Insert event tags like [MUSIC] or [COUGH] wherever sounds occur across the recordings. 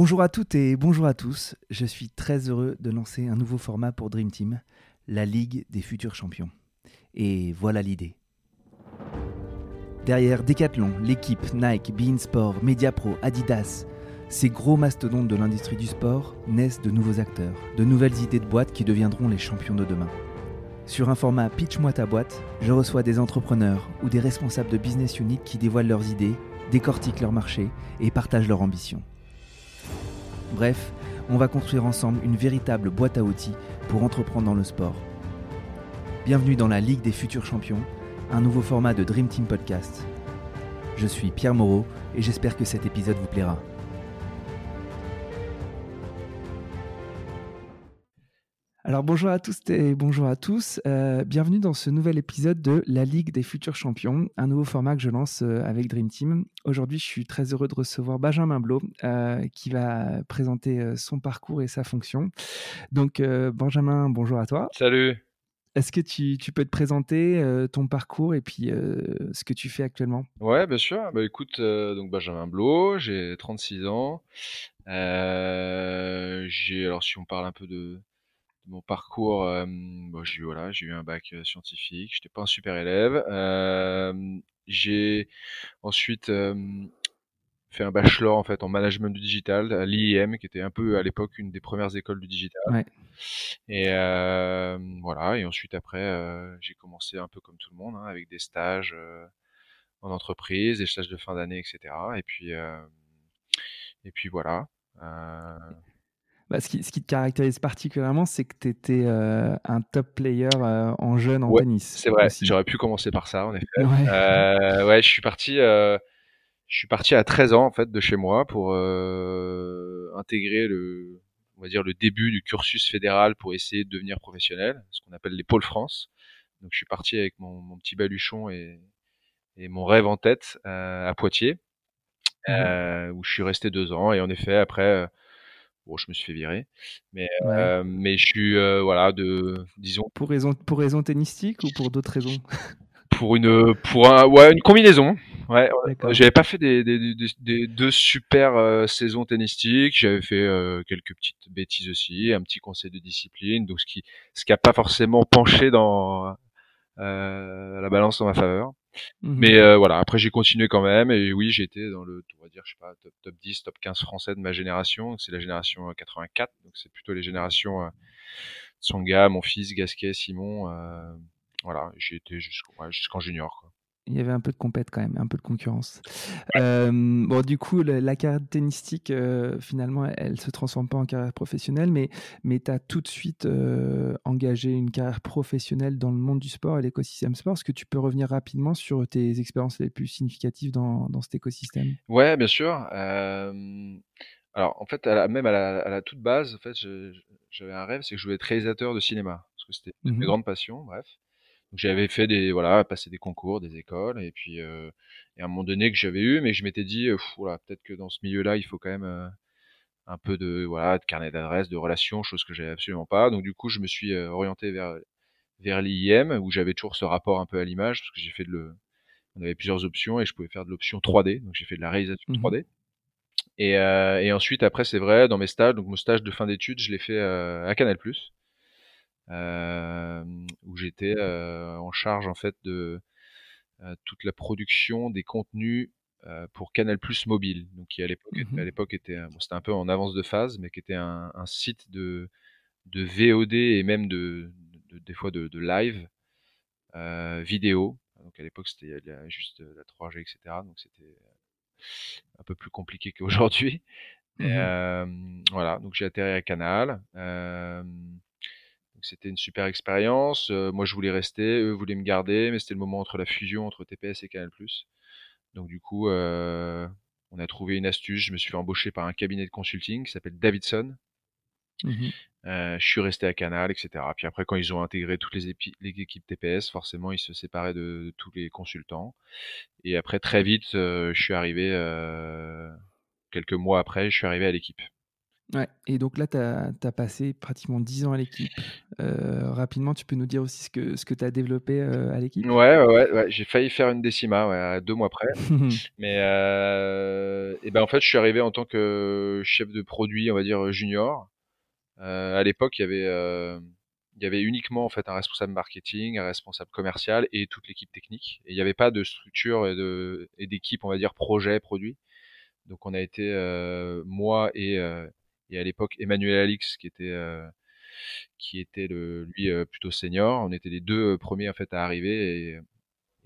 Bonjour à toutes et bonjour à tous. Je suis très heureux de lancer un nouveau format pour Dream Team, la Ligue des futurs champions. Et voilà l'idée. Derrière Decathlon, l'équipe Nike, Beansport, Mediapro, Adidas, ces gros mastodontes de l'industrie du sport naissent de nouveaux acteurs, de nouvelles idées de boîtes qui deviendront les champions de demain. Sur un format Pitch-moi ta boîte, je reçois des entrepreneurs ou des responsables de business unit qui dévoilent leurs idées, décortiquent leur marché et partagent leurs ambitions. Bref, on va construire ensemble une véritable boîte à outils pour entreprendre dans le sport. Bienvenue dans la Ligue des futurs champions, un nouveau format de Dream Team Podcast. Je suis Pierre Moreau et j'espère que cet épisode vous plaira. Alors bonjour à tous et bonjour à tous. Euh, bienvenue dans ce nouvel épisode de la Ligue des futurs champions, un nouveau format que je lance euh, avec Dream Team. Aujourd'hui, je suis très heureux de recevoir Benjamin Blot euh, qui va présenter son parcours et sa fonction. Donc Benjamin, bonjour à toi. Salut. Est-ce que tu, peux te présenter ton parcours et puis ce que tu fais actuellement? Ouais, bien sûr. Bah, écoute, donc Benjamin Blot, j'ai 36 ans. j'ai alors si on parle un peu de mon parcours, j'ai voilà, j'ai eu un bac scientifique, j'étais pas un super élève. j'ai ensuite fait un bachelor en fait en management du digital à l'IEM, qui était un peu à l'époque une des premières écoles du digital. Et voilà, et ensuite après, j'ai commencé un peu comme tout le monde, hein, avec des stages en entreprise, des stages de fin d'année, etc. Et puis, et puis voilà. Bah, ce, qui, ce, qui, te caractérise particulièrement, c'est que tu étais euh, un top player euh, en jeune en tennis. C'est vrai, j'aurais pu commencer par ça, en effet. Ouais, euh, ouais je suis parti. Je suis parti à 13 ans en fait de chez moi pour intégrer le, on va dire le début du cursus fédéral pour essayer de devenir professionnel, ce qu'on appelle les pôles France. Donc je suis parti avec mon, mon petit baluchon et, et, mon rêve en tête à Poitiers, mmh où je suis resté deux ans. Et en effet, après, Bon, je me suis fait virer, mais euh, mais je suis euh, voilà de disons pour raison pour raison tennistique ou pour d'autres raisons? Pour une pour un ouais une combinaison. Ouais j'avais pas fait des, des, des, deux super euh, saisons tennistiques j'avais fait quelques petites bêtises aussi un petit conseil de discipline donc ce qui ce qui a pas forcément penché dans la balance en ma faveur Mmh Mais euh, voilà, après j'ai continué quand même et oui, j'étais dans le, on va dire, je sais pas, top, top 10, top 15 français de ma génération. C'est la génération 84, euh, donc c'est plutôt les générations euh, Tsonga, mon fils, Gasquet, Simon. Euh, voilà, j'ai été jusqu'en junior. Il y avait un peu de compète quand même, un peu de concurrence. Euh, bon, du coup, la, carrière tennistique, euh, finalement, elle ne se transforme pas en carrière professionnelle, mais, mais tu as tout de suite euh, engagé une carrière professionnelle dans le monde du sport et l'écosystème sport. Est-ce que tu peux revenir rapidement sur tes expériences les plus significatives dans, dans cet écosystème? Ouais, bien sûr. alors, en fait, même à la, toute base, en fait, j'avais un rêve, c'est que je voulais être réalisateur de cinéma, parce que c'était une mmh grande passion, bref j'avais fait des voilà, passer des concours, des écoles, et puis euh, et à un moment donné que j'avais eu, mais je m'étais dit, voilà, peut-être que dans ce milieu-là, il faut quand même euh, un peu de voilà, de carnet d'adresses, de relations, chose que j'avais absolument pas. Donc du coup, je me suis euh, orienté vers vers l'IIM où j'avais toujours ce rapport un peu à l'image parce que j'ai fait de le on avait plusieurs options et je pouvais faire de l'option 3D, donc j'ai fait de la réalisation 3D. Mmh et, euh, et ensuite, après, c'est vrai, dans mes stages, donc mon stage de fin d'études, je l'ai fait à Canal+ euh, où j'étais en charge en fait de toute la production des contenus pour Canal Plus mobile, donc qui à l'époque mmh était bon, c'était un peu en avance de phase, mais qui était un, un site de de VOD et même de, de des fois de, de live euh, vidéo. Donc à l'époque c'était juste la 3G etc. Donc c'était un peu plus compliqué [LAUGHS] qu'aujourd'hui. Mmh euh, voilà, donc j'ai atterri à Canal. Euh, c'était une super expérience. Euh, moi, je voulais rester, eux voulaient me garder, mais c'était le moment entre la fusion entre TPS et Canal+. Donc du coup, euh, on a trouvé une astuce. Je me suis fait embaucher par un cabinet de consulting qui s'appelle Davidson. Mmh euh, je suis resté à Canal, etc. Puis après, quand ils ont intégré toutes les, équipes TPS, forcément, ils se séparaient de, tous les consultants. Et après, très vite, je suis arrivé, quelques mois après, je suis arrivé à l'équipe. Ouais, et donc là, tu as, passé pratiquement 10 ans à l'équipe. Euh, rapidement, tu peux nous dire aussi ce que, ce que tu as développé euh, à l'équipe? Ouais, ouais, ouais, j'ai failli faire une décima ouais, à deux mois près. [LAUGHS] Mais euh, et ben en fait, je suis arrivé en tant que chef de produit, on va dire junior. à l'époque, il y avait il y avait uniquement en fait un responsable marketing, un responsable commercial et toute l'équipe technique. Et il n'y avait pas de structure et d'équipe, on va dire projet, produit. Donc on a été moi et et à l'époque Emmanuel Alix qui était euh, qui était le, lui euh, plutôt senior. On était les deux premiers en fait à arriver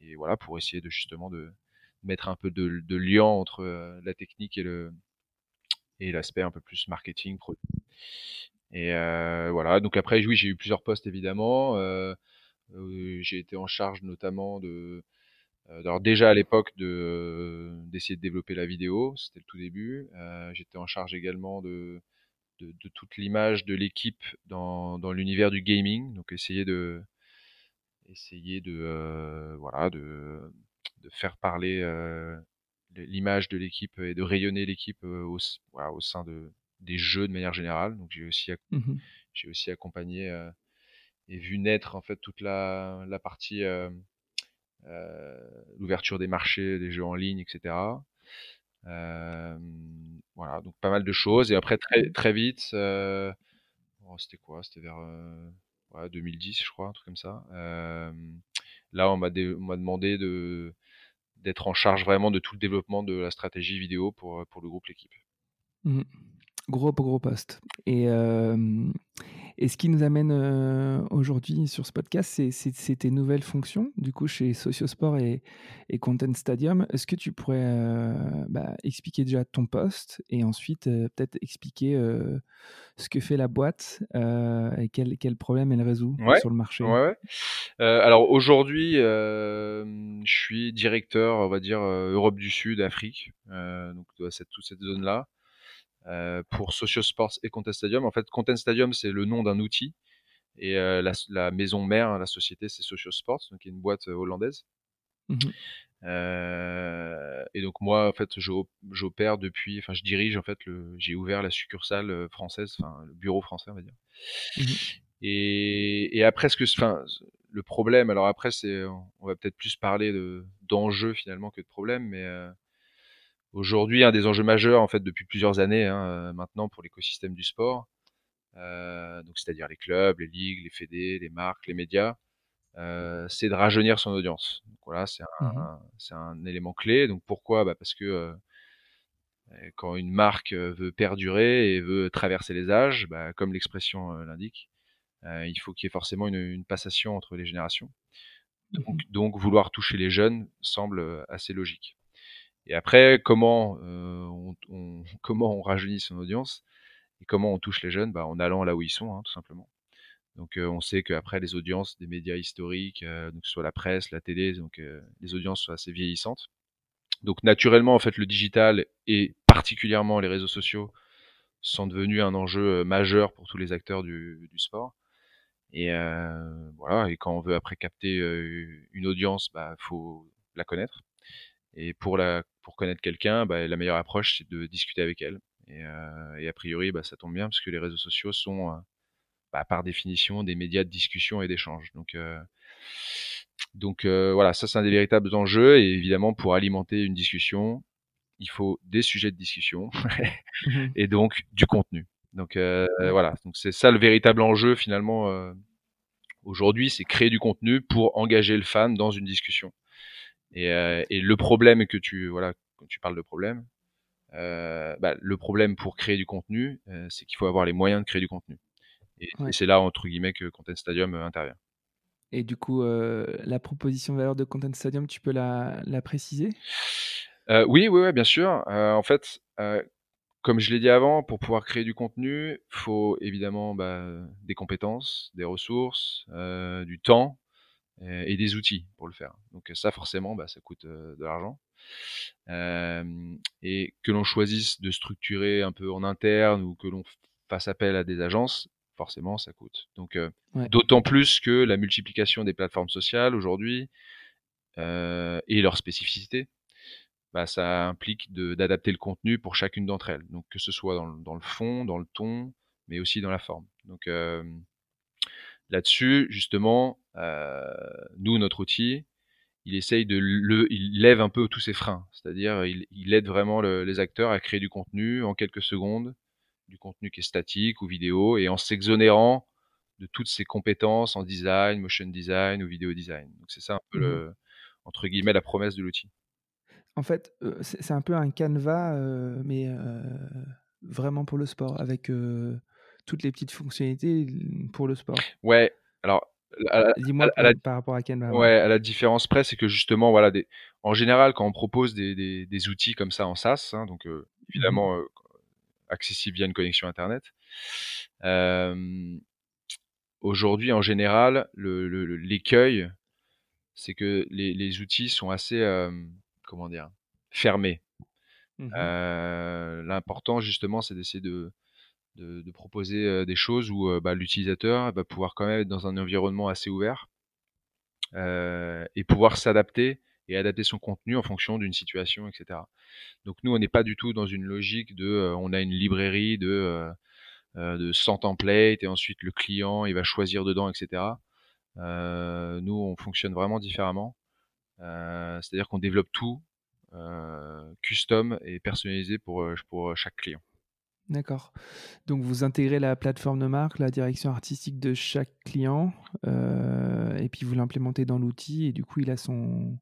et, voilà pour essayer de justement de mettre un peu de, lien entre euh, la technique et le et l'aspect un peu plus marketing produit. Et euh, voilà. Donc après, oui, j'ai eu plusieurs postes évidemment. Euh, j'ai été en charge notamment de alors déjà à l'époque de d'essayer de développer la vidéo, c'était le tout début. Euh, J'étais en charge également de de, de toute l'image de l'équipe dans, dans l'univers du gaming. Donc essayer de essayer de euh, voilà de, de faire parler euh, l'image de l'équipe et de rayonner l'équipe euh, au, voilà, au sein de des jeux de manière générale. Donc j'ai aussi mmh j'ai aussi accompagné et vu naître en fait toute la, la partie l'ouverture des marchés, des jeux en ligne, etc. Voilà, donc pas mal de choses. Et après, très, très vite, oh, c'était quoi? C'était vers euh, 2010, je crois, un truc comme ça. Là, on m'a demandé de d'être en charge vraiment de tout le développement de la stratégie vidéo pour, pour le groupe L'équipe. Mmh. Gros, gros poste. Et, et ce qui nous amène euh, aujourd'hui sur ce podcast, c'est tes nouvelles fonctions, du coup, chez Sociosport et, et Content Stadium. Est-ce que tu pourrais euh, bah, expliquer déjà ton poste et ensuite euh, peut-être expliquer ce que fait la boîte et quel, quel, problème elle résout sur le marché? Ouais, Alors aujourd'hui, je suis directeur, on va dire, Europe du Sud, Afrique, donc cette, toute cette zone-là. Euh, pour Sociosports et Content Stadium. En fait, Content Stadium, c'est le nom d'un outil. Et euh, la, la, maison mère, la société, c'est Sociosports, donc qui est une boîte euh, hollandaise. Mmh euh, et donc moi, en fait, j'opère depuis, enfin, je dirige en fait j'ai ouvert la succursale française, enfin le bureau français, on va dire. Mmh et, et, après, ce que, enfin, le problème, alors après, c'est, on va peut-être plus parler de d'enjeux finalement que de problèmes, mais euh, aujourd'hui un des enjeux majeurs en fait depuis plusieurs années hein, euh, maintenant pour l'écosystème du sport. Euh, donc c'est-à-dire les clubs, les ligues, les fédés, les marques, les médias, euh, c'est de rajeunir son audience. Donc voilà, c'est un, mmh un élément clé. Donc pourquoi? Bah Parce que euh, quand une marque veut perdurer et veut traverser les âges, bah, comme l'expression l'indique, il faut qu'il y ait forcément une, une, passation entre les générations. Donc, mmh donc vouloir toucher les jeunes semble assez logique. Et après, comment, euh, on, [LAUGHS] comment on rajeunit son audience et comment on touche les jeunes? Bah, En allant là où ils sont, hein, tout simplement. Donc euh, on sait qu'après les audiences des médias historiques, euh, donc que ce soit la presse, la télé, donc les audiences sont assez vieillissantes. Donc naturellement, en fait, le digital et particulièrement les réseaux sociaux sont devenus un enjeu majeur pour tous les acteurs du, sport. Et voilà. Et quand on veut après capter une audience, bah faut la connaître. Et pour, la, pour connaître quelqu'un, bah, la meilleure approche, c'est de discuter avec elle. Et, euh, et a priori, bah, ça tombe bien parce que les réseaux sociaux sont, euh, bah, par définition, des médias de discussion et d'échange. Donc, euh, donc voilà, ça c'est un des véritables enjeux. Et évidemment, pour alimenter une discussion, il faut des sujets de discussion [LAUGHS] mmh et donc du contenu. Donc euh, voilà, donc c'est ça le véritable enjeu finalement euh, aujourd'hui, c'est créer du contenu pour engager le fan dans une discussion. Et, euh, et, le problème que tu voilà, quand tu parles de problème, euh, bah, le problème pour créer du contenu, euh, c'est qu'il faut avoir les moyens de créer du contenu. Et, ouais. et c'est là entre guillemets que Content Stadium intervient. Et du coup, euh, la proposition de valeur de Content Stadium, tu peux la, la préciser? Euh, Oui, oui, oui, bien sûr. en fait, comme je l'ai dit avant, pour pouvoir créer du contenu, faut évidemment bah, des compétences, des ressources, du temps, et des outils pour le faire. Donc ça, forcément, bah, ça coûte euh, de l'argent. Et que l'on choisisse de structurer un peu en interne ou que l'on fasse appel à des agences, forcément, ça coûte. Donc, euh, ouais. d'autant plus que la multiplication des plateformes sociales aujourd'hui euh, et leurs spécificités. bah, ça implique d'adapter le contenu pour chacune d'entre elles. Donc que ce soit dans le, dans le, fond, dans le ton, mais aussi dans la forme. Donc là-dessus, justement, nous, notre outil, il essaye de le, il lève un peu tous ses freins. C'est-à-dire, il, il, aide vraiment les acteurs à créer du contenu en quelques secondes, du contenu qui est statique ou vidéo, et en s'exonérant de toutes ses compétences en design, motion design ou vidéo design. Donc c'est ça un peu mmh le, entre guillemets la promesse de l'outil. En fait, c'est un peu un canevas, mais vraiment pour le sport, avec toutes les petites fonctionnalités pour le sport. Ouais. Alors Dis-moi par rapport à Canva. Ouais, à la différence près, c'est que justement, voilà, des, en général, quand on propose des, des, des outils comme ça en SaaS, hein, donc euh, mmh évidemment euh, accessible via une connexion Internet, euh, aujourd'hui, en général, l'écueil, le, c'est que les, les, outils sont assez, comment dire, fermés. Mmh l'important, justement, c'est d'essayer de, de, proposer des choses où bah, l'utilisateur va pouvoir quand même être dans un environnement assez ouvert et pouvoir s'adapter et adapter son contenu en fonction d'une situation, etc. Donc nous, on n'est pas du tout dans une logique de, on a une librairie de, de 100 templates et ensuite le client, il va choisir dedans, etc. nous, on fonctionne vraiment différemment. C'est-à-dire qu'on développe tout custom et personnalisé pour, pour chaque client. D'accord. Donc vous intégrez la plateforme de marque, la direction artistique de chaque client, euh, et puis vous l'implémentez dans l'outil, et du coup il a son,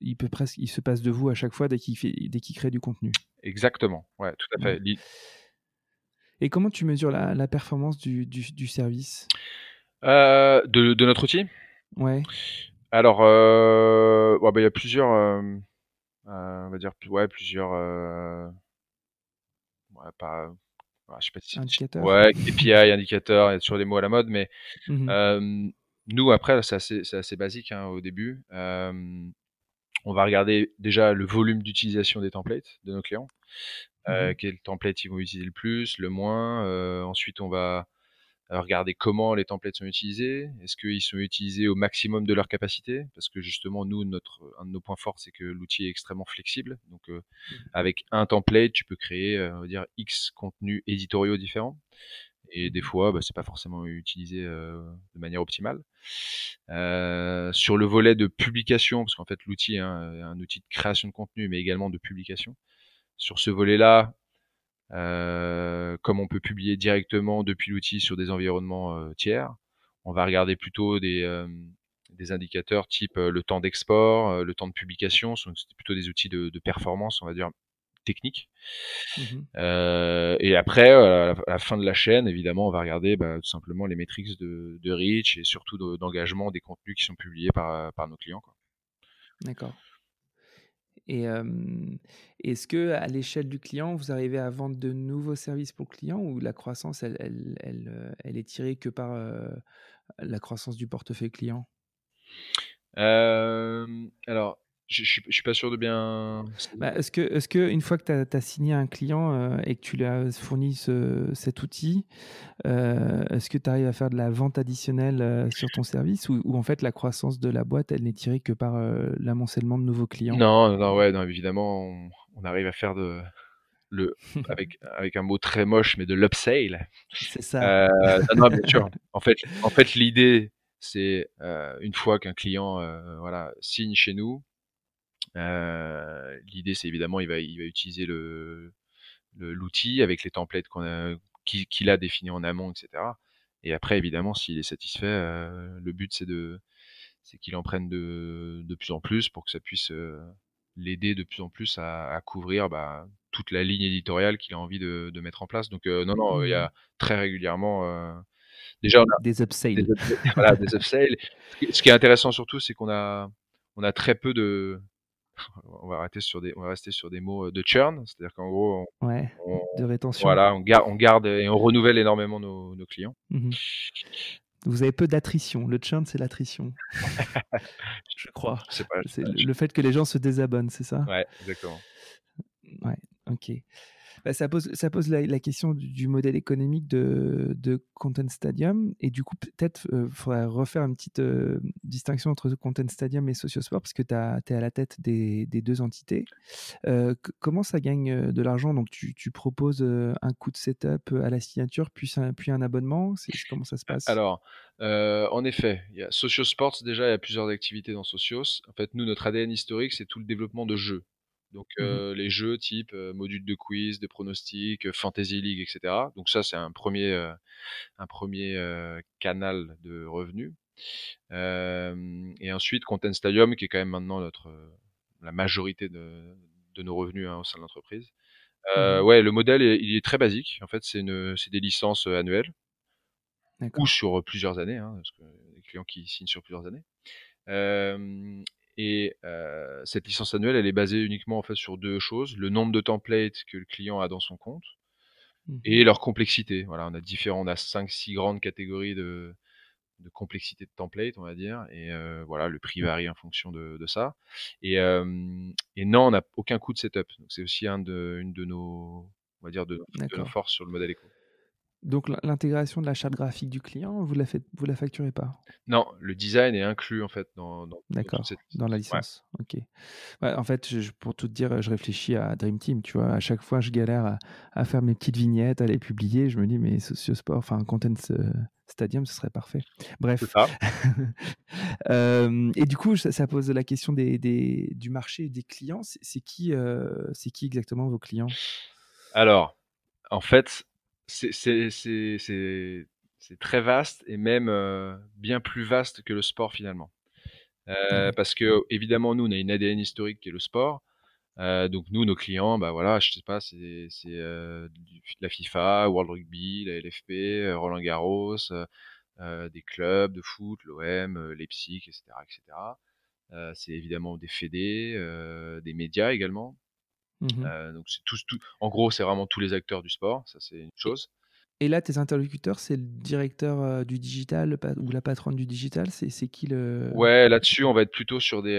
il peut presque, il se passe de vous à chaque fois dès qu'il fait, dès qu'il crée du contenu. Exactement. Ouais, tout à fait. Et comment tu mesures la, performance du, du, service? Euh, de, de, notre outil? Ouais. Alors, euh, bah, il y a plusieurs, on va dire, ouais, plusieurs pas, je sais pas si indicateur. Ouais, KPI, indicateur, il y a toujours des mots à la mode, mais mmh nous après c'est assez, assez, basique hein, au début. on va regarder déjà le volume d'utilisation des templates de nos clients. Mmh quel template ils vont utiliser le plus, le moins. ensuite, on va regarder comment les templates sont utilisés. Est-ce qu'ils sont utilisés au maximum de leur capacité? Parce que justement, nous, notre, un de nos points forts, c'est que l'outil est extrêmement flexible. Donc, euh, mmh. avec un template, tu peux créer, euh, on va dire, X contenus éditoriaux différents. Et des mmh. fois, bah, c'est pas forcément utilisé euh, de manière optimale. sur le volet de publication, parce qu'en fait, l'outil est un outil de création de contenu, mais également de publication. Sur ce volet-là, euh, comme on peut publier directement depuis l'outil sur des environnements euh, tiers, on va regarder plutôt des, euh, des indicateurs type le temps d'export, le temps de publication, c'est plutôt des outils de, de, performance, on va dire technique. Mmh et après, à la, fin de la chaîne, évidemment, on va regarder bah, tout simplement les métriques de, de reach et surtout d'engagement des contenus qui sont publiés par, par nos clients. D'accord. Et est-ce que à l'échelle du client, vous arrivez à vendre de nouveaux services pour le client ou la croissance, elle, elle est tirée que par la croissance du portefeuille client? Alors, je, ne suis pas sûr de bien. Bah, est-ce que, est que une fois que tu as, signé un client euh, et que tu lui as fourni cet outil, euh, est-ce que tu arrives à faire de la vente additionnelle euh, sur ton service ou, en fait la croissance de la boîte, elle n'est tirée que par l'amoncellement de nouveaux clients? Non, non, ouais, non, évidemment, on, arrive à faire de le [LAUGHS] avec avec un mot très moche, mais de l'upsale. C'est ça. non, bien sûr. [LAUGHS] En fait, en fait, l'idée c'est une fois qu'un client voilà signe chez nous, L'idée, c'est évidemment, il va, il va utiliser le l'outil avec les templates qu'on a, qu'il a définis en amont, etc. Et après, évidemment, s'il est satisfait, euh, le but, c'est de c'est qu'il en prenne de, de plus en plus pour que ça puisse euh, l'aider de plus en plus à, à couvrir bah, toute la ligne éditoriale qu'il a envie de, de, mettre en place. Donc, euh, non, non, il y a mmh. très régulièrement. Euh, déjà, on a des upsales. [LAUGHS] voilà, des upsales. Ce qui est intéressant surtout, c'est qu'on a, on a très peu de, on va arrêter sur des, on va rester sur des mots de churn, c'est-à-dire qu'en gros, on, ouais, de rétention. Voilà, on garde, on garde et on renouvelle énormément nos, nos clients. Mmh Vous avez peu d'attrition. Le churn, c'est l'attrition. [LAUGHS] Je crois. C'est le, le fait que les gens se désabonnent, c'est ça? Ouais, exactement. Ouais, ok. Bah, ça pose, la, question du, modèle économique de, Content Stadium. Et du coup, peut-être il faudrait refaire une petite distinction entre Content Stadium et Sociosport, parce que tu es à la tête des, deux entités. comment ça gagne de l'argent? Donc, tu, proposes un coût de setup à la signature, puis un, puis un abonnement? Comment ça se passe? Alors, en effet, il y a Sociosports, déjà, il y a plusieurs activités dans Socios. En fait, nous, notre ADN historique, c'est tout le développement de jeux. Donc mmh les jeux type module de quiz, de pronostics, fantasy league, etc. Donc ça c'est un premier un premier canal de revenus. et ensuite Content Stadium qui est quand même maintenant notre la majorité de, de nos revenus hein, au sein de l'entreprise. Mmh ouais, le modèle il est très basique. En fait, c'est c'est des licences annuelles ou sur plusieurs années, hein, parce que les clients qui signent sur plusieurs années. Et cette licence annuelle, elle est basée uniquement en fait sur deux choses le nombre de templates que le client a dans son compte mmh et leur complexité. Voilà, on a différents, on a 5-6 grandes catégories de, de complexité de templates, on va dire, et voilà, le prix varie en fonction de, ça. Et, et, non, on n'a aucun coût de setup. Donc c'est aussi un de, une de nos, on va dire, de, de nos forces sur le modèle éco. Donc l'intégration de la charte graphique du client, vous la faites, vous la facturez pas? Non, le design est inclus en fait dans, dans, dans la licence. Ok. en fait, pour tout te dire, je réfléchis à Dream Team. Tu vois, à chaque fois, je galère à, faire mes petites vignettes, à les publier. Je me dis, mais Sociosport, enfin Content euh, Stadium, ce serait parfait. Bref. Ça. [LAUGHS] euh, et du coup, ça, pose la question des, des, du marché des clients. C'est qui, euh, c'est qui exactement vos clients? Alors, en fait, c'est très vaste et même bien plus vaste que le sport finalement. Mmh. Parce que évidemment, nous, on a une ADN historique qui est le sport. donc nous, nos clients, bah voilà, je sais pas, c'est la FIFA, World Rugby, la LFP, Roland Garros, des clubs de foot, l'OM, Leipzig, etc., etc. c'est évidemment des fédés, des médias également. Mmh donc c'est tout, en gros, c'est vraiment tous les acteurs du sport, ça c'est une chose. Et là, tes interlocuteurs, c'est le directeur du digital ou la patronne du digital C'est qui le. Ouais, là-dessus, on va être plutôt sur des.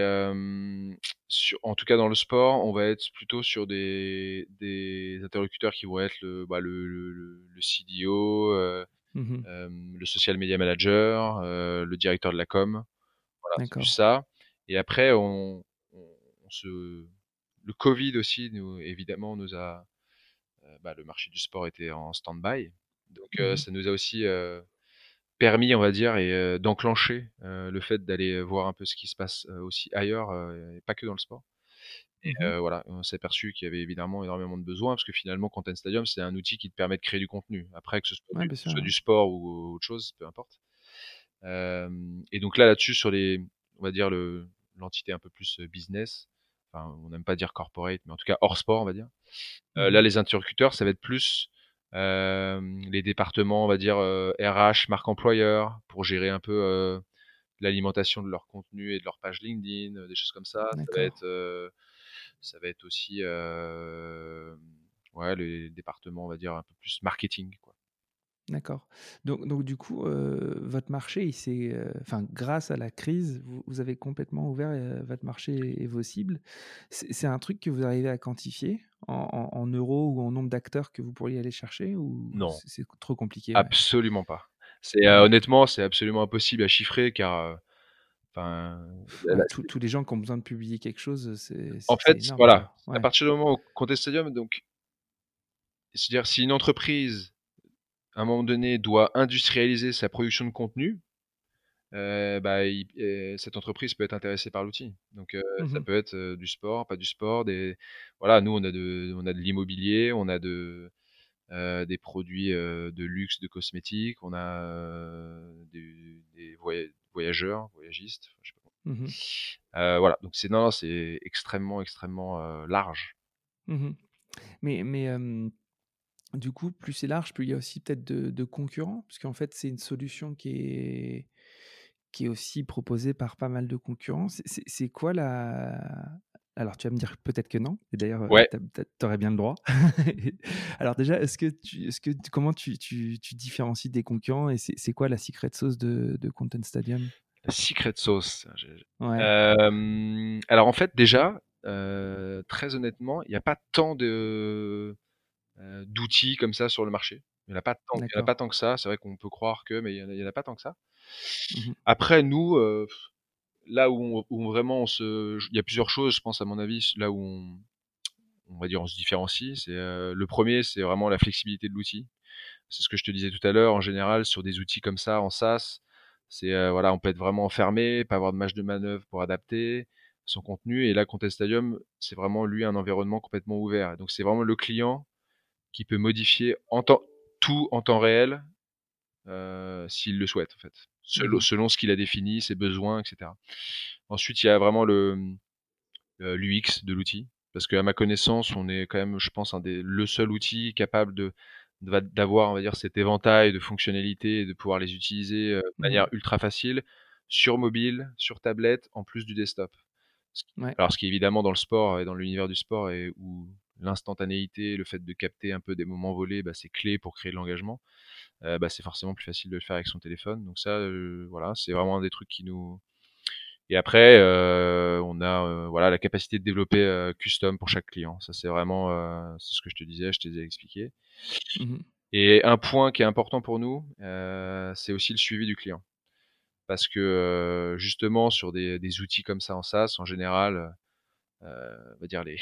sur, en tout cas, dans le sport, on va être plutôt sur des, des interlocuteurs qui vont être le, bah, le, le, CDO, mmh le social media manager, le directeur de la com. Voilà, c'est ça. Et après, on, on se le Covid aussi, nous, évidemment, nous a. Euh, bah, le marché du sport était en stand-by. Donc, euh, mmh ça nous a aussi euh, permis, on va dire, et d'enclencher le fait d'aller voir un peu ce qui se passe aussi ailleurs, et pas que dans le sport. Et mmh voilà, on s'est aperçu qu'il y avait évidemment énormément de besoins, parce que finalement, Content Stadium, c'est un outil qui te permet de créer du contenu. Après, que ce soit, du, sport ou autre chose, peu importe. et donc là, là-dessus, sur les, on va dire, l'entité un peu plus business, on n'aime pas dire corporate, mais en tout cas hors sport, on va dire. Euh, mmh là, les interlocuteurs, ça va être plus les départements, on va dire RH, marque employeur, pour gérer un peu l'alimentation de leur contenu et de leur page LinkedIn, des choses comme ça. Ça va être, ça va être aussi ouais, les départements, on va dire un peu plus marketing. Quoi. D'accord. Donc, donc du coup, euh, votre marché, il euh, enfin, grâce à la crise, vous, avez complètement ouvert euh, votre marché et, vos cibles. C'est un truc que vous arrivez à quantifier en, euros ou en nombre d'acteurs que vous pourriez aller chercher ou Non, c'est trop compliqué absolument pas. C'est honnêtement, c'est absolument impossible à chiffrer car, enfin, tous les gens qui ont besoin de publier quelque chose, c'est en fait, voilà, à partir du moment où Contest Stadium, donc, c'est-à-dire si une entreprise à un moment donné, doit industrialiser sa production de contenu, euh, bah, euh, cette entreprise peut être intéressée par l'outil. Donc, euh, ça mmh peut être du sport, pas du sport. Des, voilà, nous, on a de, on a de l'immobilier, on a de, des produits de luxe, de cosmétiques, on a des, voyageurs, voyagistes. Je sais pas mmh voilà, donc c'est non, c'est extrêmement, extrêmement large. Mmh mais, mais du coup, plus c'est large, plus il y a aussi peut-être de, concurrents, parce qu'en fait, c'est une solution qui est, qui est aussi proposée par pas mal de concurrents. C'est quoi la... Alors, tu vas me dire peut-être que non, et d'ailleurs, ouais. tu aurais bien le droit. [LAUGHS] Alors déjà, est-ce que tu, est-ce que, comment tu, tu, tu, différencies des concurrents, et c'est quoi la secret sauce de, de Content Stadium? La secret sauce ouais. Alors en fait, déjà, très honnêtement, il n'y a pas tant de d'outils comme ça sur le marché. Il n'y en a pas tant, a pas tant que ça. C'est vrai qu'on peut croire que, mais il n'y en, a pas tant que ça. Mmh Après, nous, là où, vraiment on se, il y a plusieurs choses, je pense à mon avis, là où on, on va dire, on se différencie. C'est le premier, c'est vraiment la flexibilité de l'outil. C'est ce que je te disais tout à l'heure. En général, sur des outils comme ça, en SaaS, c'est voilà, on peut être vraiment enfermé, pas avoir de marge de manœuvre pour adapter son contenu. Et là, Content Stadium, c'est vraiment lui un environnement complètement ouvert. donc c'est vraiment le client qui peut modifier en temps, tout en temps réel euh, s'il le souhaite en fait, selon, mmh selon ce qu'il a défini, ses besoins, etc. Ensuite, il y a vraiment le l'UX de l'outil, parce qu'à ma connaissance, on est quand même, je pense, un des, le seul outil capable de d'avoir, on va dire, cet éventail de fonctionnalités et de pouvoir les utiliser euh, de mmh manière ultra facile sur mobile, sur tablette, en plus du desktop. Alors, ce qui est évidemment dans le sport et dans l'univers du sport et où l'instantanéité, le fait de capter un peu des moments volés, bah, c'est clé pour créer de l'engagement. Euh, bah, c'est forcément plus facile de le faire avec son téléphone. Donc ça, euh, voilà, c'est vraiment un des trucs qui nous. Et après, euh, on a voilà la capacité de développer custom pour chaque client. Ça, c'est vraiment, c'est ce que je te disais, je t'ai expliqué. Mmh Et un point qui est important pour nous, c'est aussi le suivi du client parce que justement sur des, des, outils comme ça en SaaS, en général, on va dire les,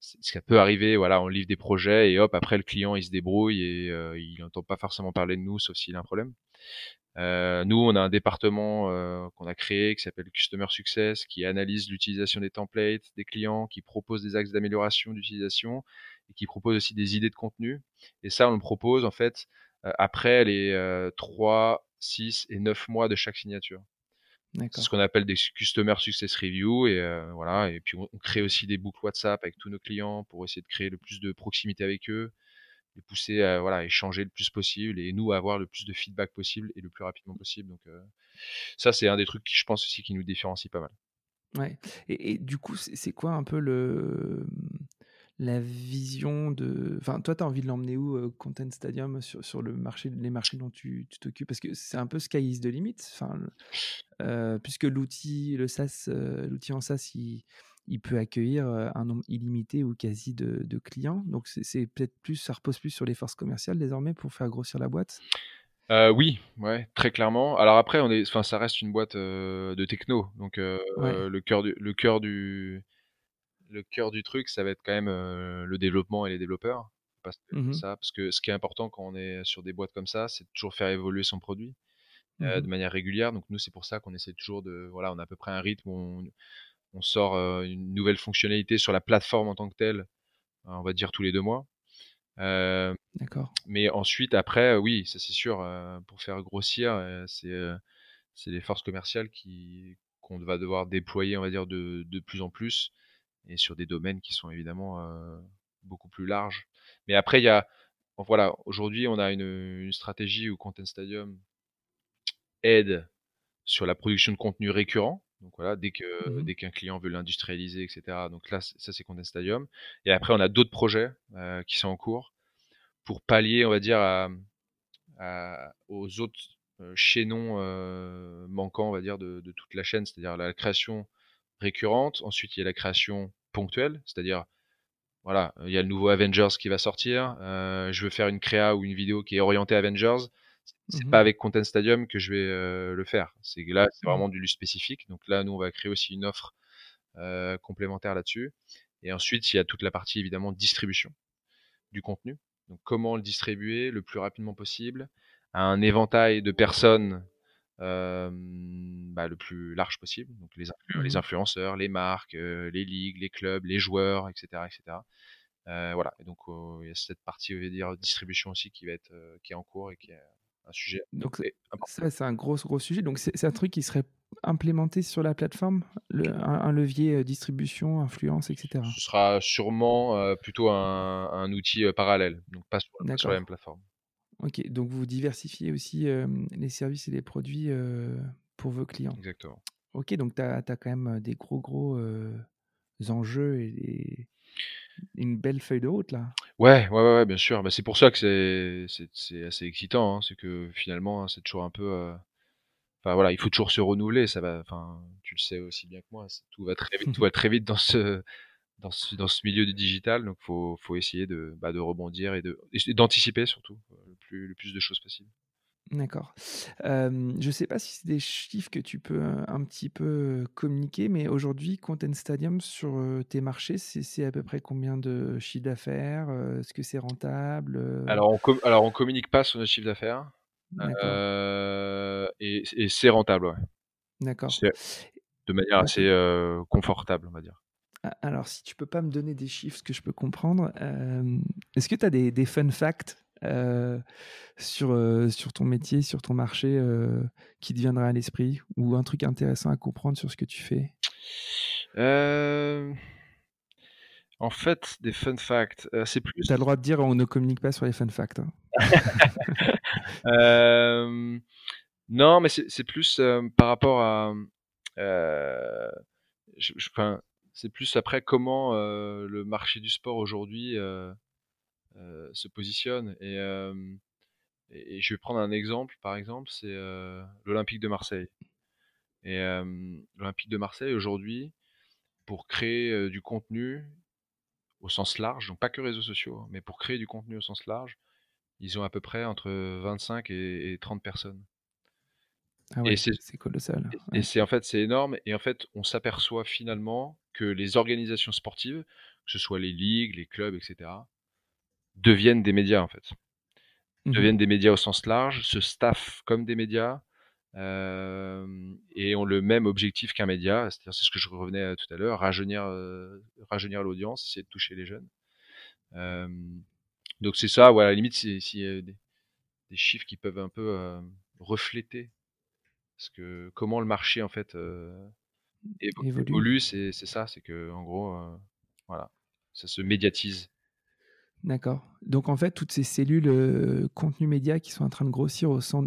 ça peut arriver, voilà, on livre des projets et hop, après le client il se débrouille et euh, il n'entend pas forcément parler de nous sauf s'il a un problème. Euh, nous, on a un département euh, qu'on a créé qui s'appelle Customer Success, qui analyse l'utilisation des templates des clients, qui propose des axes d'amélioration d'utilisation et qui propose aussi des idées de contenu. Et ça, on le propose en fait après les 3, 6 et 9 mois de chaque signature. C'est ce qu'on appelle des Customer Success Review. Et euh, voilà. Et puis on, crée aussi des boucles WhatsApp avec tous nos clients pour essayer de créer le plus de proximité avec eux, les pousser à voilà, échanger le plus possible et nous avoir le plus de feedback possible et le plus rapidement possible. Donc euh, ça, c'est un des trucs qui, je pense aussi, qui nous différencie pas mal. Ouais. Et, et du coup, c'est quoi un peu le la vision de. Enfin, toi, tu as envie de l'emmener où, Content Stadium, sur, sur le marché, les marchés dont tu t'occupes? Parce que c'est un peu sky is the limit. Enfin, puisque l'outil, le SaaS, l'outil en SaaS, il, il, peut accueillir un nombre illimité ou quasi de, de clients. Donc, c'est peut-être plus, ça repose plus sur les forces commerciales désormais pour faire grossir la boîte? oui, ouais, très clairement. Alors après, on est, enfin, ça reste une boîte de techno, donc le cœur du, le cœur du, le cœur du truc, ça va être quand même le développement et les développeurs. Parce que, mmh ça, parce que ce qui est important quand on est sur des boîtes comme ça, c'est toujours faire évoluer son produit mmh de manière régulière. Donc nous, c'est pour ça qu'on essaie toujours de, voilà, on a à peu près un rythme où on, sort une nouvelle fonctionnalité sur la plateforme en tant que telle, on va dire tous les deux mois. D'accord. Mais ensuite, après, oui, ça c'est sûr, pour faire grossir, c'est c'est les forces commerciales qui qu'on va devoir déployer, on va dire, de, de plus en plus et sur des domaines qui sont évidemment beaucoup plus larges. Mais après, il y a, voilà, aujourd'hui, on a une, stratégie où Content Stadium aide sur la production de contenu récurrent. Donc voilà, dès que mmh dès qu'un client veut l'industrialiser, etc. Donc là, ça c'est Content Stadium. Et après, on a d'autres projets qui sont en cours pour pallier, on va dire, aux autres chaînons manquants, on va dire, de, de toute la chaîne, c'est-à-dire la création récurrente. Ensuite, il y a la création ponctuelle, c'est-à-dire, voilà, il y a le nouveau Avengers qui va sortir. Euh, je veux faire une créa ou une vidéo qui est orientée Avengers. C'est mmh pas avec Content Stadium que je vais euh, le faire. C'est là, c'est mmh vraiment du spécifique. Donc là, nous, on va créer aussi une offre euh, complémentaire là-dessus. Et ensuite, il y a toute la partie évidemment distribution du contenu. Donc comment le distribuer le plus rapidement possible à un éventail de personnes bah, le plus large possible. Donc les, les mmh influenceurs, les marques, les ligues, les clubs, les joueurs, etc. etc. voilà. Et donc il y a cette partie, on va dire, distribution aussi qui va être qui est en cours et qui est un sujet. Donc ça, c'est un gros gros sujet. Donc c'est un truc qui serait implémenté sur la plateforme, un, levier distribution, influence, etc. Ce sera sûrement plutôt un, un, outil parallèle, donc pas sur, pas sur la même plateforme. Ok, donc vous diversifiez aussi les services et les produits pour vos clients. Exactement. Ok, donc tu as, quand même des gros, gros enjeux et une belle feuille de route là. Ouais, ouais, ouais, bien sûr. Bah, c'est pour ça que c'est assez excitant. Hein. C'est que finalement, hein, c'est toujours un peu. Enfin voilà, il faut toujours se renouveler. Ça va. Enfin, tu le sais aussi bien que moi. Tout va très vite. tout [LAUGHS] va très vite dans ce dans ce, dans ce milieu du digital, donc faut, faut essayer de, bah, de rebondir et de d'anticiper surtout plus, le plus de choses possible. D'accord. je ne sais pas si c'est des chiffres que tu peux un, petit peu communiquer, mais aujourd'hui, Content Stadium sur tes marchés, c'est à peu près combien de chiffre d'affaires Est-ce que c'est rentable Alors, on alors on communique pas sur notre chiffre d'affaires. et, et c'est rentable, ouais. D'accord. De manière assez confortable, on va dire. Alors, si tu peux pas me donner des chiffres, ce que je peux comprendre, est-ce que tu as des, des, fun facts? euh, sur, euh, sur ton métier, sur ton marché euh, qui te viendra à l'esprit ou un truc intéressant à comprendre sur ce que tu fais? En fait, des fun facts, c'est plus. Tu as le droit de dire on ne communique pas sur les fun facts. Hein. [LAUGHS] non, mais c'est plus par rapport à. c'est plus après comment le marché du sport aujourd'hui euh, se positionne. Et, et, je vais prendre un exemple, par exemple, c'est l'Olympique de Marseille. Et l'Olympique de Marseille, aujourd'hui, pour créer du contenu au sens large, donc pas que réseaux sociaux, hein, mais pour créer du contenu au sens large, ils ont à peu près entre 25 et, 30 personnes. Ah ouais, c'est colossal. Et, c'est en fait c'est énorme. Et en fait, on s'aperçoit finalement que les organisations sportives, que ce soit les ligues, les clubs, etc., deviennent des médias en fait. Mmh deviennent des médias au sens large, se staffent comme des médias et ont le même objectif qu'un média, c'est-à-dire c'est ce que je revenais tout à l'heure, rajeunir, rajeunir l'audience, essayer de toucher les jeunes. donc c'est ça, voilà, à la limite, c'est des, des, chiffres qui peuvent un peu refléter que, comment le marché en fait évolue, c'est ça, c'est que en gros, voilà, ça se médiatise. D'accord. Donc en fait, toutes ces cellules euh, contenu média qui sont en train de grossir au sein,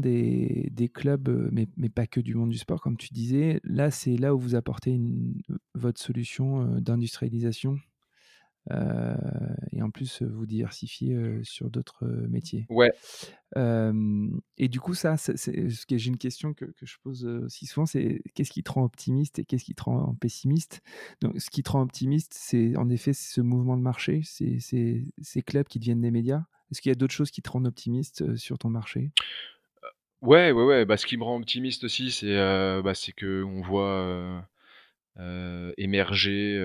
des, clubs, euh, mais, pas que du monde du sport, comme tu disais, là, c'est là où vous apportez une, votre solution euh, d'industrialisation? Euh, et en plus euh, vous diversifier euh, sur d'autres métiers. Ouais. et du coup, ça, c'est, j'ai une question que, que, je pose aussi souvent, c'est qu'est-ce qui te rend optimiste et qu'est-ce qui te rend pessimiste? Donc, ce qui te rend optimiste, c'est en effet ce mouvement de marché, c'est ces clubs qui deviennent des médias. Est-ce qu'il y a d'autres choses qui te rendent optimiste sur ton marché? Ouais, ouais, ouais. Bah, ce qui me rend optimiste aussi, c'est bah, c'est que on voit émerger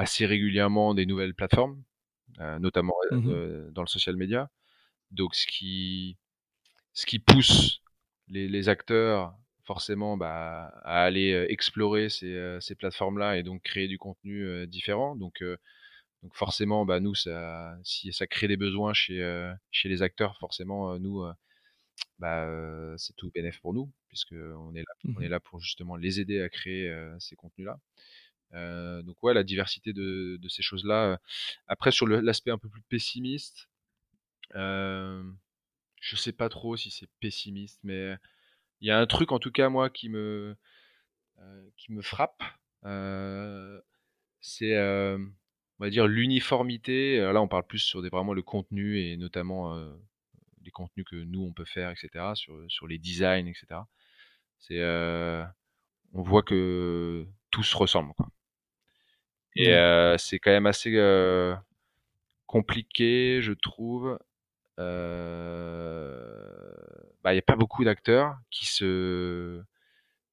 assez régulièrement des nouvelles plateformes, euh, notamment euh, mmh dans le social media. Donc, ce qui, ce qui pousse les, les acteurs forcément bah, à aller euh, explorer ces, ces plateformes-là et donc créer du contenu différent. Donc, donc forcément, bah, nous, ça, si ça crée des besoins chez, chez les acteurs, forcément, nous, bah, c'est tout bénéf pour nous, puisqu'on est, là, on est mmh là pour justement les aider à créer ces contenus-là. Euh, donc ouais, la diversité de, ces choses-là. Après, sur l'aspect un peu plus pessimiste, euh, je sais pas trop si c'est pessimiste, mais il y a un truc en tout cas moi qui me euh, qui me frappe. Euh, c'est on va dire l'uniformité. Là, on parle plus sur vraiment le contenu et notamment les contenus que nous on peut faire, etc. Sur sur les designs, etc. C'est on voit que tout se ressemble. Quoi. Et euh, c'est quand même assez euh, compliqué, je trouve. Euh, bah, il n'y a pas beaucoup d'acteurs qui se,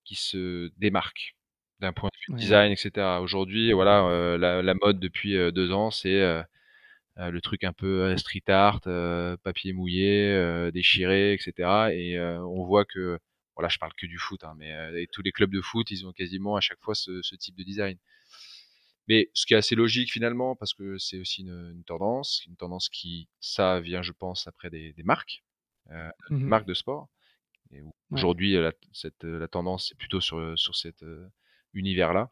qui se démarquent d'un point de vue design, etc. Aujourd'hui, voilà, la, la, mode depuis deux ans, c'est le truc un peu street art, papier mouillé, déchiré, etc. Et on voit que, voilà, je parle que du foot, hein, mais tous les clubs de foot, ils ont quasiment à chaque fois ce, ce type de design. Mais ce qui est assez logique finalement, parce que c'est aussi une, une, tendance, une tendance qui, ça vient, je pense, après des, des marques, euh, mmh marques de sport. Et aujourd'hui, la, cette, la tendance, c'est plutôt sur, sur cet euh, univers-là.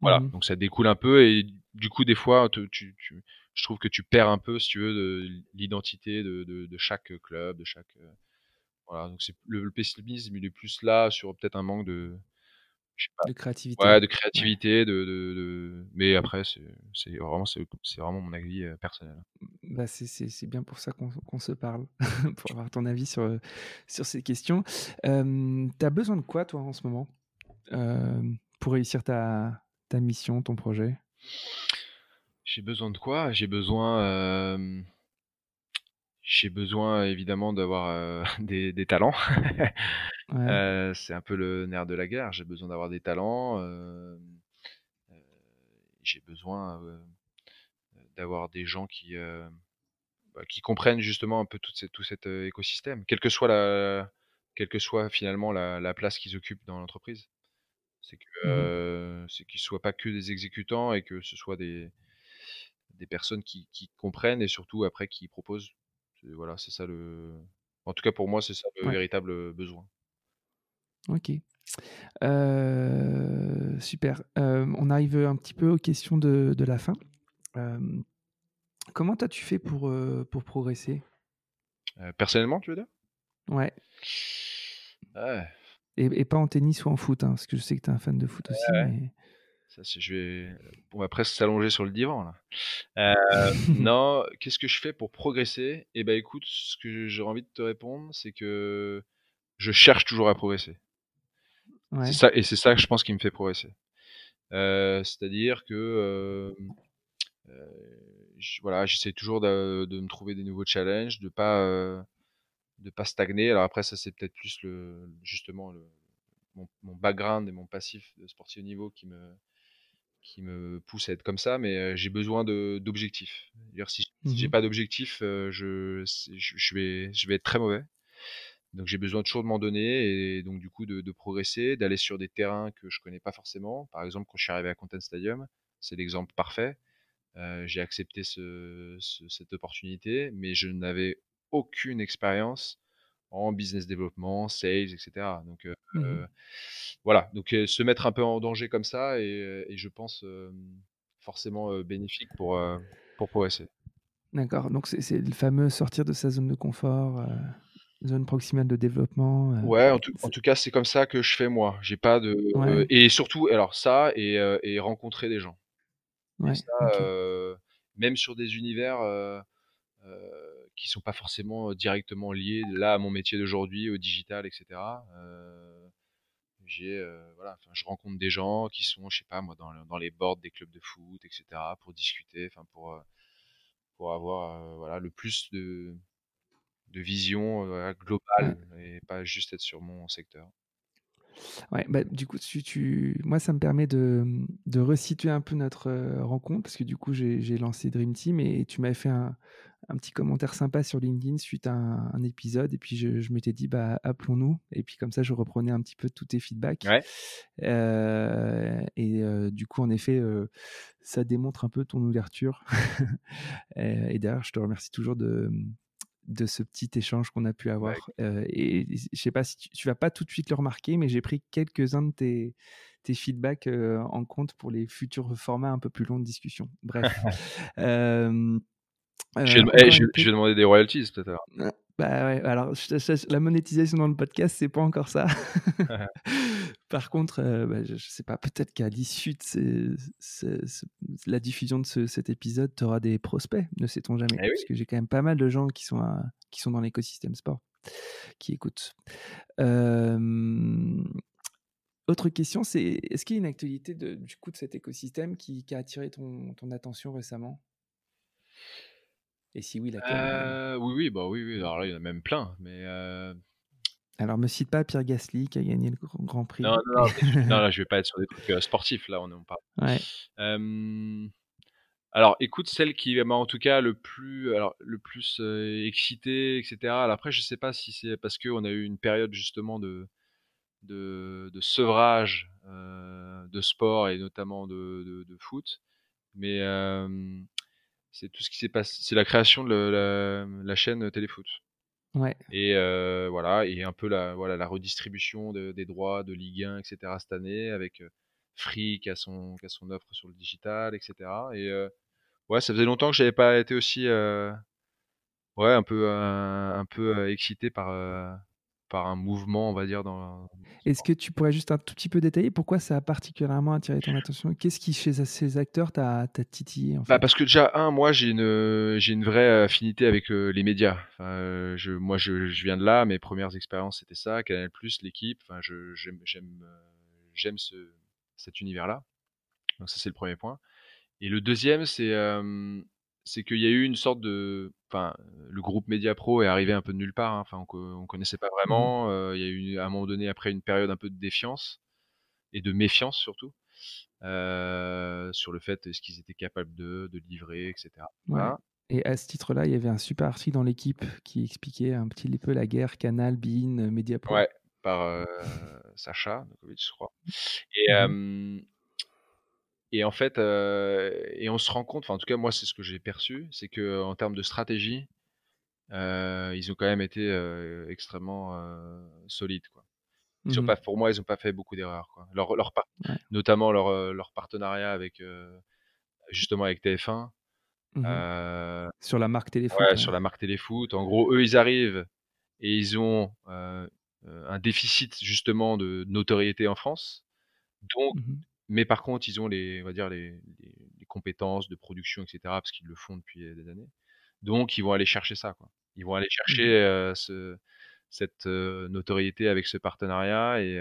Voilà, mmh donc ça découle un peu et du coup, des fois, tu, tu, tu, je trouve que tu perds un peu, si tu veux, de l'identité de, de, de, chaque club, de chaque. Euh, voilà, donc c'est le, le pessimisme, il est plus là sur peut-être un manque de, de créativité. Ouais, de créativité, de, de, mais après, c'est vraiment, c'est vraiment mon avis euh, personnel. Bah c'est bien pour ça qu'on se parle, [LAUGHS] pour avoir ton avis sur, sur ces questions. Euh, tu as besoin de quoi, toi, en ce moment, euh, pour réussir ta, ta mission, ton projet? J'ai besoin de quoi? J'ai besoin, j'ai besoin évidemment d'avoir, [LAUGHS] des des talents. [LAUGHS] Ouais. c'est un peu le nerf de la guerre. J'ai besoin d'avoir des talents, j'ai besoin, d'avoir des gens qui, bah, qui comprennent justement un peu cette tout cet, écosystème, quelle que soit la quelle que soit finalement la la place qu'ils occupent dans l'entreprise. C'est que, Mmh c'est qu'ils soient pas que des exécutants et que ce soit des des personnes qui qui comprennent et surtout après qui proposent. Voilà, c'est ça le en tout cas pour moi, c'est ça le Ouais. véritable, besoin. OK. Heu, super. Hem, on arrive, un petit peu aux questions de de la fin. Hem, comment toi tu fais pour, progresser? Personnellement, tu veux dire? Ouais Ouais, et et pas en tennis ou en foot, hein, parce que je sais que tu es un fan de foot aussi, ouais, mais ça c'est je vais on va presque s'allonger sur le divan là. [LAUGHS] Non, qu'est-ce que je fais pour progresser? Et ben écoute, ce que j'ai envie de te répondre, c'est que je cherche toujours à progresser. Ouais. ça et c'est ça je pense qui me fait progresser. Heu, c'est-à-dire que, hem, heu, j voilà, j'essaie toujours de de me trouver des nouveaux challenges, de pas, de pas stagner. Alors après ça, c'est peut-être plus le justement le mon mon background et mon passif de sportif haut niveau qui me qui me pousse à être comme ça, mais j'ai besoin de d'objectifs. Si si j'ai Mmh pas d'objectif, heu, je je je vais je vais être très mauvais. Donc j'ai besoin toujours de m'en donner et donc du coup de de progresser, d'aller sur des terrains que je connais pas forcément. Par exemple, quand je suis arrivé à Content Stadium, c'est l'exemple parfait. Heu, j'ai accepté ce ce cette opportunité, mais je n'avais aucune expérience en business développement, sales et cetera. Donc heu, Mmh voilà, donc se mettre un peu en danger comme ça et et je pense, forcément, bénéfique pour, pour progresser. D'accord, donc c'est le fameux sortir de sa zone de confort, zone proximale de développement, heu, Ouais, en tout en c'est tout cas, c'est comme ça que je fais moi. J'ai pas de ouais, et surtout alors ça et heu et rencontrer des gens et ça, même sur des univers, qui sont pas forcément, directement liés là à mon métier d'aujourd'hui, au digital et cetera. Heu, j'ai, voilà, je rencontre des gens qui sont, je sais pas moi, dans dans les boards des clubs de foot et cetera pour discuter, enfin pour, pour avoir, voilà, le plus de de vision, globale et pas juste être sur mon secteur. Ouais, bah, du coup, tu tu moi, ça me permet de, mmh, de resituer un peu notre, rencontre parce que du coup, j'ai lancé Dream Team et tu m'avais fait un un petit commentaire sympa sur LinkedIn suite à un un épisode et puis je je m'étais dit: «Bah, appelons-nous» et puis comme ça, je reprenais un petit peu tous tes feedbacks, Ouais. et du coup, en effet, ça démontre un peu ton ouverture, [LAUGHS] et d'ailleurs, je te remercie toujours de, mmh, de ce petit échange qu'on a pu avoir. Heu et je sais pas si tu tu vas pas tout de suite le remarquer, mais j'ai pris quelques-uns de tes tes feedbacks, heu, en compte pour les futurs formats un peu plus longs de discussion. Bref, hem, [LAUGHS] Je vais eh, je vais je pe vais demander des royalties peut-être bah, ouais, alors je te je la monétisation dans le podcast, c'est pas encore ça. [LAUGHS] [LAUGHS] Par contre, heu, bah, je je sais pas, peut-être qu'à l'issue de la diffusion de ce cet épisode, tu auras des prospects, ne sait-on jamais? Eh Parce que j'ai quand même pas mal de gens qui sont à qui sont dans l'écosystème sport, qui écoutent. Autre question, c'est est-ce qu'il y a une actualité de du coup de cet écosystème qui qui a attiré ton ton attention récemment? Et si oui, laquelle? Heu, oui, oui, bah, oui, oui, alors là, il y en a même plein, mais heu, Alors me cite pas Pierre Gasly qui a gagné le grand non, prix, non, non, je non, là, je vais pas [LAUGHS] être sur des trucs, heu, sportifs, là, on on parle. ouais. Alors écoute, celle qui m'a en tout cas le plus alors le plus, heu, excité et cetera. Alors après, je sais pas si c'est parce qu'on a eu une période justement de de de sevrage, heu, de sport et notamment de de de foot, mais c'est tout ce qui s'est passé c'est la création de le la la chaîne Téléfoot. Ouais, Et heu, voilà et un peu la voilà la redistribution de des droits de Ligue 1 et cetera cette année avec, heu, Free qui a son qui a son offre sur le digital et cetera et heu, ouais, ça faisait longtemps que j'avais pas été aussi, heu, ouais, un peu, heu, un peu, excité par, par un mouvement, on va dire dans Est-ce que tu pourrais juste un tout petit peu détailler pourquoi ça a particulièrement attiré ton attention? Qu'est-ce qui chez ces acteurs t'a t'a titillé en bah, parce que déjà un moi j'ai une, j'ai une vraie affinité avec, les médias. Enfin, heu, je moi je je viens de là, mes premières expériences c'était ça, Canal+, l'équipe, enfin je j'aime j'aime, j'aime ce cet univers-là. Donc ça, c'est le premier point Et le deuxième, c'est c'est qu'il y a eu une sorte de, enfin, le groupe Media Pro est arrivé un peu de nulle part. Hein. Enfin, on, on, connaissait pas mmh vraiment. il y a eu à un moment donné après une période un peu de défiance et de méfiance surtout sur le fait est-ce qu'ils étaient capables de, de livrer, etc. Et à ce titre-là, il y avait un super article dans l'équipe qui expliquait un petit peu la guerre Canal, Bein, Mediapro. Ouais, par Sacha je crois. Et, mmh et en fait, et on se rend compte, en tout cas moi c'est ce que j'ai perçu, c'est que en termes de stratégie, ils ont quand même été extrêmement solides, quoi. Ils mmh pas, pour moi, ils n'ont pas fait beaucoup d'erreurs. Leur, leur Notamment leur, leur partenariat avec justement avec TF1. Mmh sur la marque Téléfoot. Ouais, sur la marque Téléfoot. En gros, eux, ils arrivent et ils ont un déficit justement de notoriété en France. Donc, mmh mais par contre, ils ont les, on va dire les, les, compétences de production, etc. Parce qu'ils le font depuis des années. Donc, ils vont aller chercher ça. Quoi. Ils vont aller chercher ce, cette notoriété avec ce partenariat. Et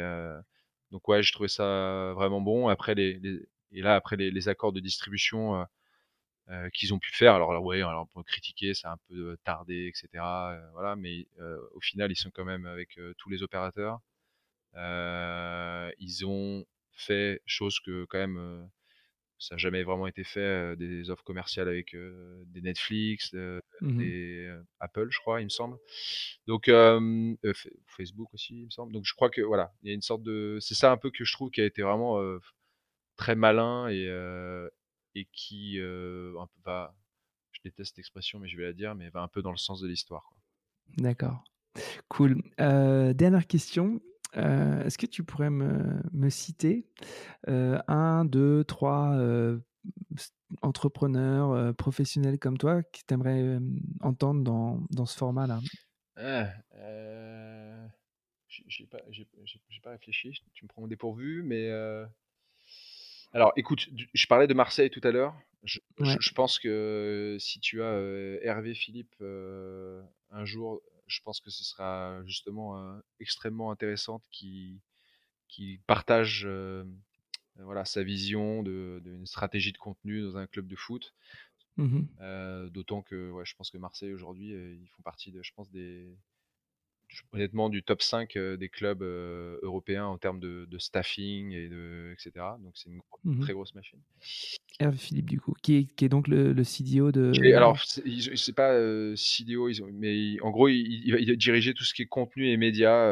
donc, ouais, je trouvais ça vraiment bon. Après, les, et là, après les, accords de distribution qu'ils ont pu faire, alors, ouais, alors, on peut critiquer, a un peu tardé, etc. voilà, mais au final, ils sont quand même avec tous les opérateurs. ils ont fait chose que quand même ça n'a jamais vraiment été fait des offres commerciales avec des Netflix, mmh des Apple, je crois, il me semble. Donc Facebook aussi, il me semble. Donc je crois que voilà, il y a une sorte de, c'est ça un peu que je trouve qui a été vraiment très malin et et qui un peu va, je déteste cette expression, mais je vais la dire, mais va un peu dans le sens de l'histoire. D'accord. Cool. dernière question. Euh, est-ce que tu pourrais me, citer euh, un, deux, trois euh, entrepreneurs professionnels comme toi qui t'aimerais entendre dans, dans ce format-là? Ah, J'ai pas, pas, réfléchi, tu me prends au dépourvu, mais. Alors écoute, je parlais de Marseille tout à l'heure. Je, je, pense que si tu as Hervé Philippe un jour je pense que ce sera justement extrêmement intéressant qui qui partage voilà sa vision d'une stratégie de contenu dans un club de foot. Mmh d'autant que ouais, je pense que Marseille aujourd'hui, ils font partie de, je pense des honnêtement du top 5 des clubs européens en termes de, staffing et de etc. Donc c'est une mmh très grosse machine. Hervé Philippe du coup, qui est, qui est donc le, le, CDO de. alors c'est pas CDO, ils ont, mais en gros il, il, a dirigé tout ce qui est contenu et médias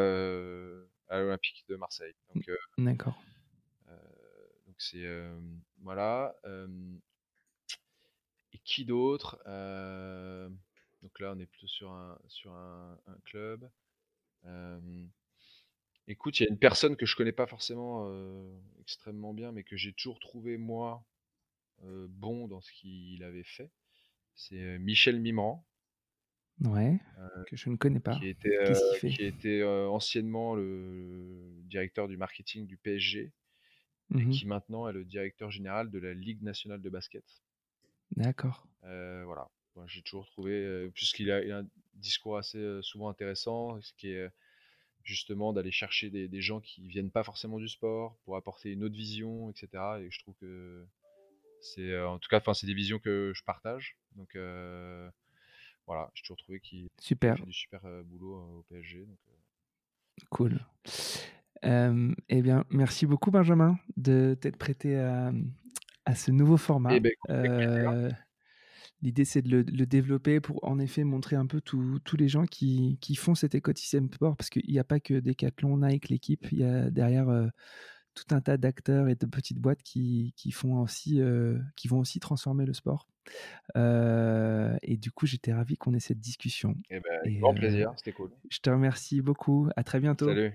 à l'Olympique de Marseille. Donc d'accord. donc c'est voilà. et qui d'autre donc là, on est plutôt sur un, sur un, un club écoute, il y a une personne que je connais pas forcément extrêmement bien, mais que j'ai toujours trouvé moi bon dans ce qu'il avait fait. C'est Michel Mimran. Ouais, que je ne connais pas. Qui était, qui était anciennement le directeur du marketing du PSG et mmh qui maintenant est le directeur général de la Ligue nationale de basket. D'accord. voilà. j'ai toujours trouvé, puisqu'il a, discours assez souvent intéressant, ce qui est justement d'aller chercher des, gens qui viennent pas forcément du sport pour apporter une autre vision, etc. Et je trouve que c'est, en tout cas, enfin, c'est des visions que je partage. Donc voilà, j'ai toujours trouvé qu'il super. fait du super boulot au PSG. Cool. eh bien, merci beaucoup Benjamin de t'être prêté à, à, ce nouveau format. Eh ben, L'idée, c'est de le, développer pour en effet montrer un peu tous les gens qui, qui, font cet écosystème sport, parce qu'il n'y a pas que Decathlon, Nike, l'équipe, il y a derrière euh, tout un tas d'acteurs et de petites boîtes qui, qui font aussi, euh, qui vont aussi transformer le sport. Euh, et du coup, j'étais ravi qu'on ait cette discussion. Eh ben, grand plaisir, c'était cool. Je te remercie beaucoup. À très bientôt. Salut.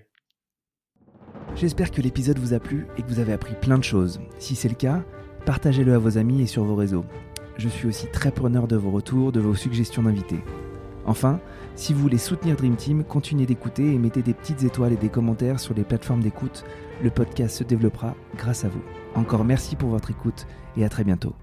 J'espère que l'épisode vous a plu et que vous avez appris plein de choses. Si c'est le cas, partagez-le à vos amis et sur vos réseaux je suis aussi très preneur de vos retours, de vos suggestions d'invités. Enfin, si vous voulez soutenir Dream Team, continuez d'écouter et mettez des petites étoiles et des commentaires sur les plateformes d'écoute. Le podcast se développera grâce à vous. Encore merci pour votre écoute et à très bientôt.